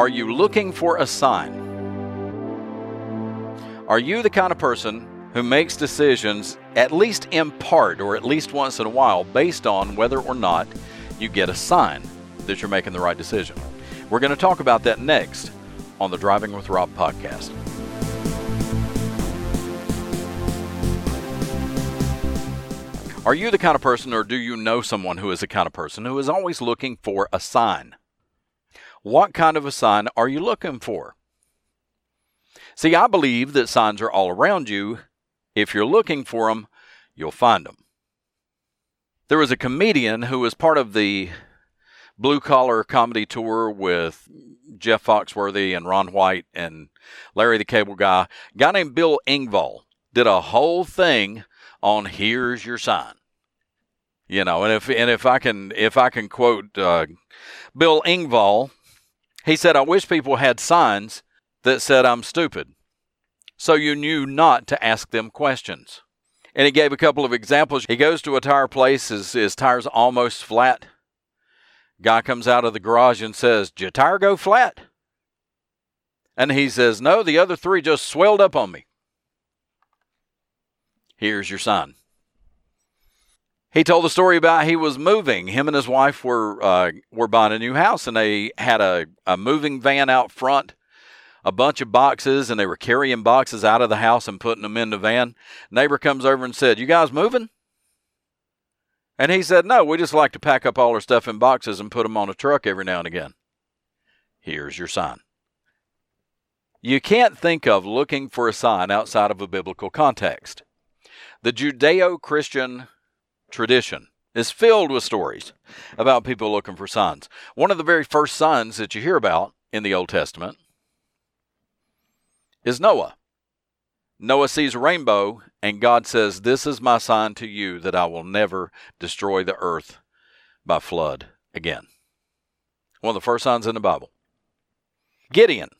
Are you looking for a sign? Are you the kind of person who makes decisions, at least in part or at least once in a while, based on whether or not you get a sign that you're making the right decision? We're going to talk about that next on the Driving with Rob podcast. Are you the kind of person, or do you know someone who is the kind of person who is always looking for a sign? What kind of a sign are you looking for? See, I believe that signs are all around you. If you're looking for them, you'll find them. There was a comedian who was part of the blue collar comedy tour with Jeff Foxworthy and Ron White and Larry the Cable Guy. A guy named Bill Engvall did a whole thing on "Here's Your Sign." You know, and if and if I can if I can quote uh, Bill Engvall, he said, "I wish people had signs that said I'm stupid, so you knew not to ask them questions." And he gave a couple of examples. He goes to a tire place, his, his tire's almost flat. Guy comes out of the garage and says, Did your tire go flat? And he says, No, the other three just swelled up on me. Here's your sign. He told the story about he was moving. Him and his wife were uh, were buying a new house, and they had a, a moving van out front, a bunch of boxes, and they were carrying boxes out of the house and putting them in the van. Neighbor comes over and said, "You guys moving?" And he said, "No, we just like to pack up all our stuff in boxes and put them on a truck every now and again." Here's your sign. You can't think of looking for a sign outside of a biblical context. The Judeo Christian tradition is filled with stories about people looking for signs. One of the very first signs that you hear about in the Old Testament is Noah. Noah sees a rainbow, and God says, This is my sign to you that I will never destroy the earth by flood again. One of the first signs in the Bible. Gideon,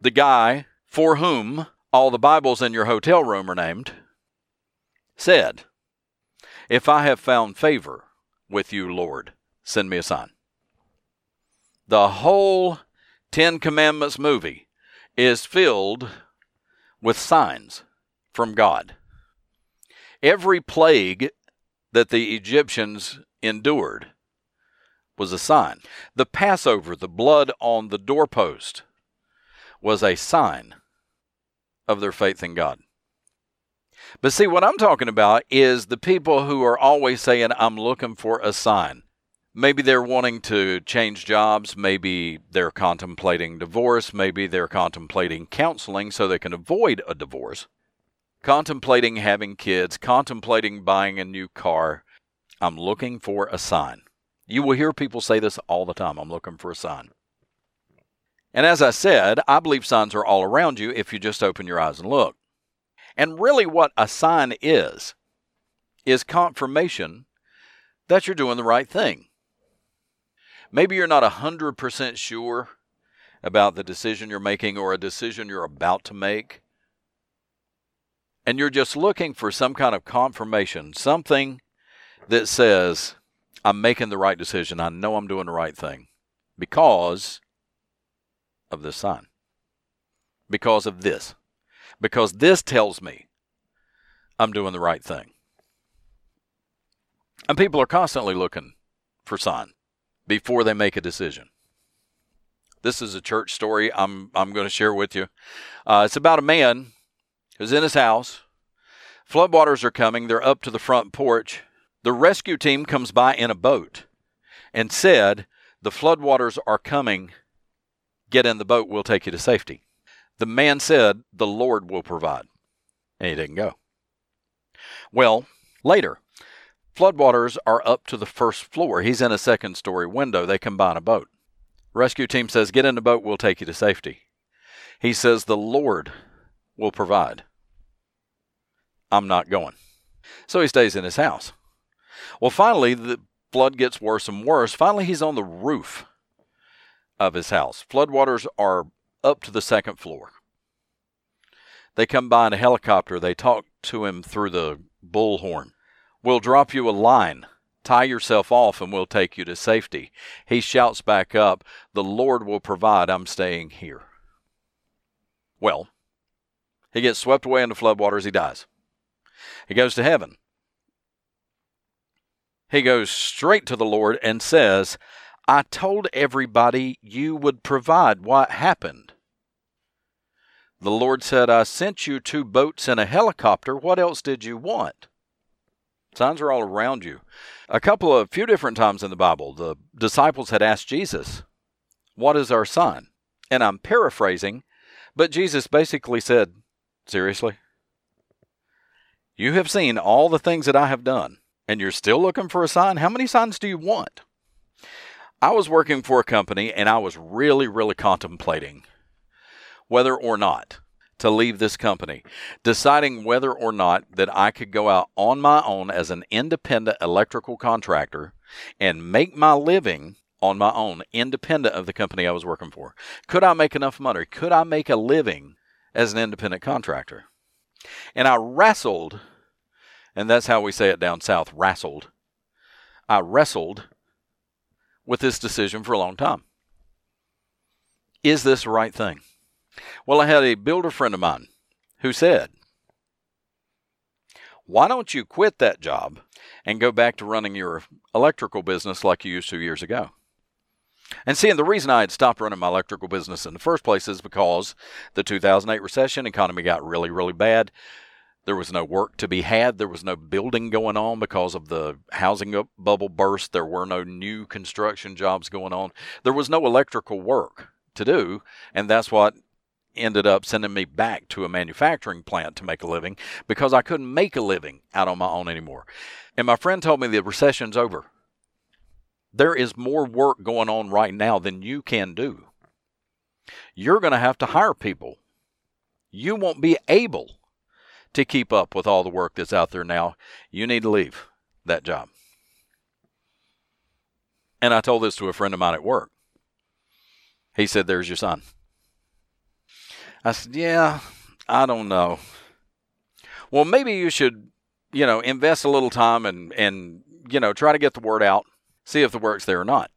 the guy for whom all the Bibles in your hotel room are named, said, If I have found favor with you, Lord, send me a sign. The whole Ten Commandments movie is filled with signs from God. Every plague that the Egyptians endured was a sign. The Passover, the blood on the doorpost, was a sign of their faith in God. But see, what I'm talking about is the people who are always saying, I'm looking for a sign. Maybe they're wanting to change jobs. Maybe they're contemplating divorce. Maybe they're contemplating counseling so they can avoid a divorce. Contemplating having kids. Contemplating buying a new car. I'm looking for a sign. You will hear people say this all the time. I'm looking for a sign. And as I said, I believe signs are all around you if you just open your eyes and look. And really, what a sign is, is confirmation that you're doing the right thing. Maybe you're not 100% sure about the decision you're making or a decision you're about to make. And you're just looking for some kind of confirmation, something that says, I'm making the right decision. I know I'm doing the right thing because of this sign, because of this because this tells me I'm doing the right thing. And people are constantly looking for sign before they make a decision. This is a church story I'm I'm going to share with you. Uh, it's about a man who's in his house. Floodwaters are coming. They're up to the front porch. The rescue team comes by in a boat and said, "The floodwaters are coming. Get in the boat. We'll take you to safety." The man said, The Lord will provide. And he didn't go. Well, later, floodwaters are up to the first floor. He's in a second story window. They by a boat. Rescue team says, Get in the boat, we'll take you to safety. He says, The Lord will provide. I'm not going. So he stays in his house. Well, finally, the flood gets worse and worse. Finally, he's on the roof of his house. Floodwaters are up to the second floor. They come by in a helicopter. They talk to him through the bullhorn. We'll drop you a line Tie yourself off and we'll take you to safety. He shouts back up, The Lord will provide. I'm staying here. Well, he gets swept away into floodwaters. He dies. He goes to heaven. He goes straight to the Lord and says, I told everybody you would provide. What happened? The Lord said, I sent you two boats and a helicopter. What else did you want? Signs are all around you. A couple of, few different times in the Bible, the disciples had asked Jesus, What is our sign? And I'm paraphrasing, but Jesus basically said, Seriously? You have seen all the things that I have done, and you're still looking for a sign? How many signs do you want? I was working for a company and I was really, really contemplating whether or not to leave this company, deciding whether or not that I could go out on my own as an independent electrical contractor and make my living on my own, independent of the company I was working for. Could I make enough money? Could I make a living as an independent contractor? And I wrestled, and that's how we say it down south wrestled. I wrestled with this decision for a long time. Is this the right thing? Well, I had a builder friend of mine who said, Why don't you quit that job and go back to running your electrical business like you used to years ago? And seeing the reason I had stopped running my electrical business in the first place is because the 2008 recession economy got really, really bad. There was no work to be had. There was no building going on because of the housing bubble burst. There were no new construction jobs going on. There was no electrical work to do. And that's what ended up sending me back to a manufacturing plant to make a living because I couldn't make a living out on my own anymore. And my friend told me the recession's over. There is more work going on right now than you can do. You're going to have to hire people. You won't be able to keep up with all the work that's out there now. You need to leave that job. And I told this to a friend of mine at work. He said, There's your son. I said, Yeah, I don't know. Well, maybe you should, you know, invest a little time and, and, you know, try to get the word out, see if the work's there or not.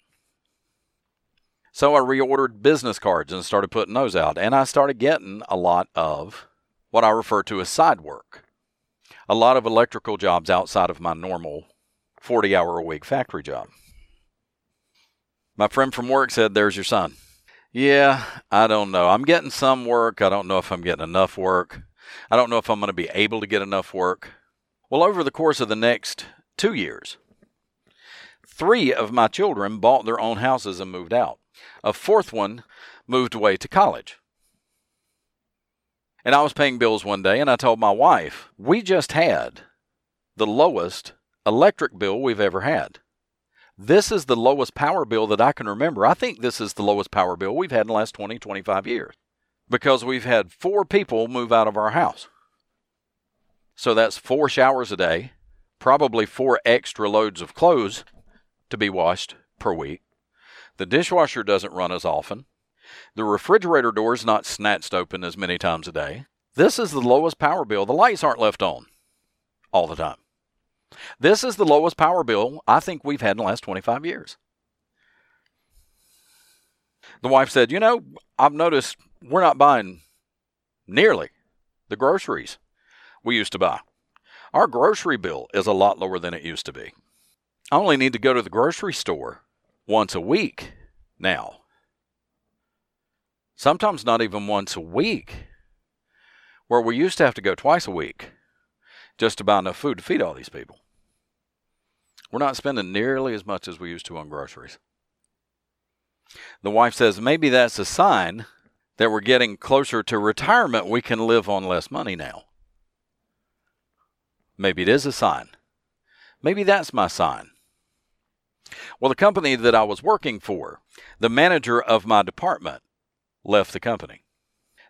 So I reordered business cards and started putting those out. And I started getting a lot of what I refer to as side work. A lot of electrical jobs outside of my normal 40 hour a week factory job. My friend from work said, There's your son. Yeah, I don't know. I'm getting some work. I don't know if I'm getting enough work. I don't know if I'm going to be able to get enough work. Well, over the course of the next two years, three of my children bought their own houses and moved out. A fourth one moved away to college. And I was paying bills one day and I told my wife, we just had the lowest electric bill we've ever had. This is the lowest power bill that I can remember. I think this is the lowest power bill we've had in the last 20, 25 years because we've had four people move out of our house. So that's four showers a day, probably four extra loads of clothes to be washed per week. The dishwasher doesn't run as often. The refrigerator door is not snatched open as many times a day. This is the lowest power bill. The lights aren't left on all the time. This is the lowest power bill I think we've had in the last 25 years. The wife said, You know, I've noticed we're not buying nearly the groceries we used to buy. Our grocery bill is a lot lower than it used to be. I only need to go to the grocery store once a week now. Sometimes not even once a week, where we used to have to go twice a week just to buy enough food to feed all these people. We're not spending nearly as much as we used to on groceries. The wife says maybe that's a sign that we're getting closer to retirement. We can live on less money now. Maybe it is a sign. Maybe that's my sign. Well, the company that I was working for, the manager of my department left the company.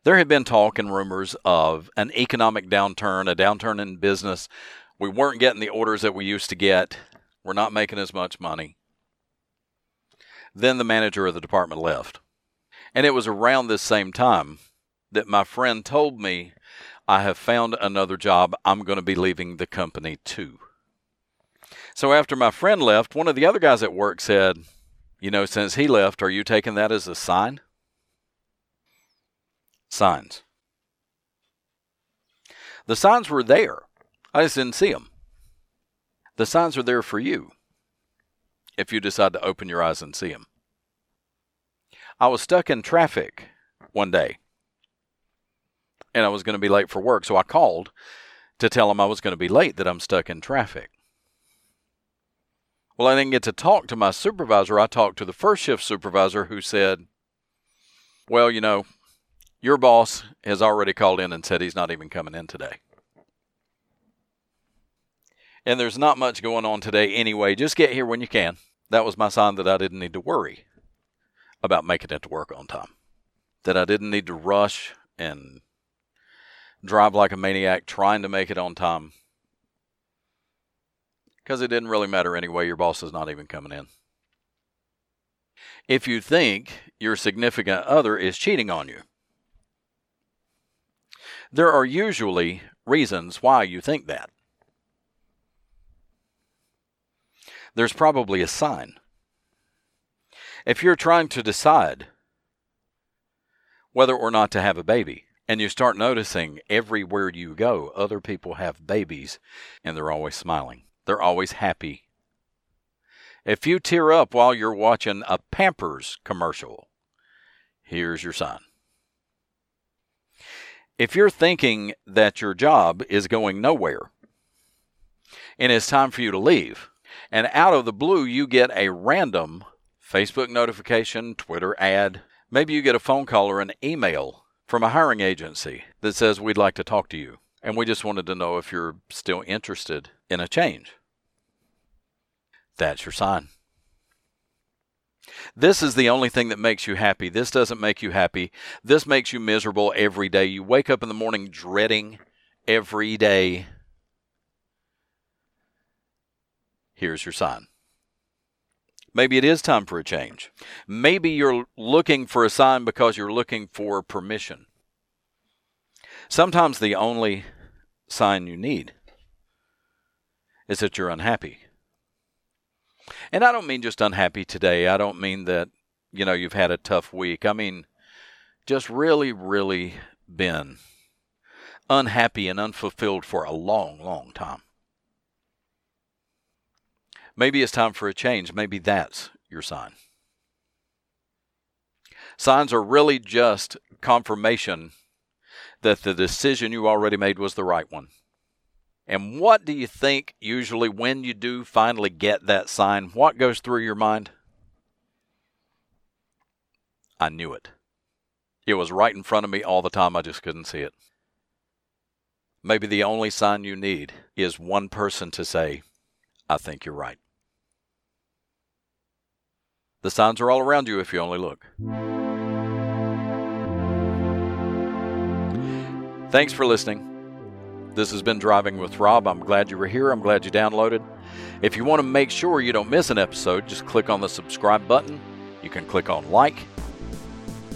There had been talk and rumors of an economic downturn, a downturn in business. We weren't getting the orders that we used to get. We're not making as much money. Then the manager of the department left. And it was around this same time that my friend told me, I have found another job. I'm going to be leaving the company too. So after my friend left, one of the other guys at work said, You know, since he left, are you taking that as a sign? Signs. The signs were there. I just didn't see them. The signs are there for you if you decide to open your eyes and see them. I was stuck in traffic one day and I was going to be late for work, so I called to tell him I was going to be late, that I'm stuck in traffic. Well, I didn't get to talk to my supervisor. I talked to the first shift supervisor who said, Well, you know, your boss has already called in and said he's not even coming in today. And there's not much going on today anyway. Just get here when you can. That was my sign that I didn't need to worry about making it to work on time. That I didn't need to rush and drive like a maniac trying to make it on time. Because it didn't really matter anyway. Your boss is not even coming in. If you think your significant other is cheating on you, there are usually reasons why you think that. There's probably a sign. If you're trying to decide whether or not to have a baby, and you start noticing everywhere you go, other people have babies and they're always smiling, they're always happy. If you tear up while you're watching a Pampers commercial, here's your sign. If you're thinking that your job is going nowhere and it's time for you to leave, and out of the blue you get a random Facebook notification, Twitter ad, maybe you get a phone call or an email from a hiring agency that says we'd like to talk to you, and we just wanted to know if you're still interested in a change. That's your sign. This is the only thing that makes you happy. This doesn't make you happy. This makes you miserable every day. You wake up in the morning dreading every day. Here's your sign. Maybe it is time for a change. Maybe you're looking for a sign because you're looking for permission. Sometimes the only sign you need is that you're unhappy. And I don't mean just unhappy today. I don't mean that, you know, you've had a tough week. I mean, just really, really been unhappy and unfulfilled for a long, long time. Maybe it's time for a change. Maybe that's your sign. Signs are really just confirmation that the decision you already made was the right one. And what do you think usually when you do finally get that sign? What goes through your mind? I knew it. It was right in front of me all the time. I just couldn't see it. Maybe the only sign you need is one person to say, I think you're right. The signs are all around you if you only look. Thanks for listening. This has been Driving with Rob. I'm glad you were here. I'm glad you downloaded. If you want to make sure you don't miss an episode, just click on the subscribe button. You can click on like,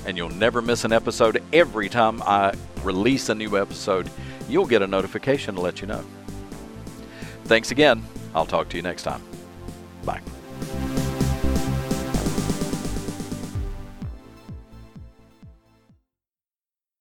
and you'll never miss an episode. Every time I release a new episode, you'll get a notification to let you know. Thanks again. I'll talk to you next time. Bye.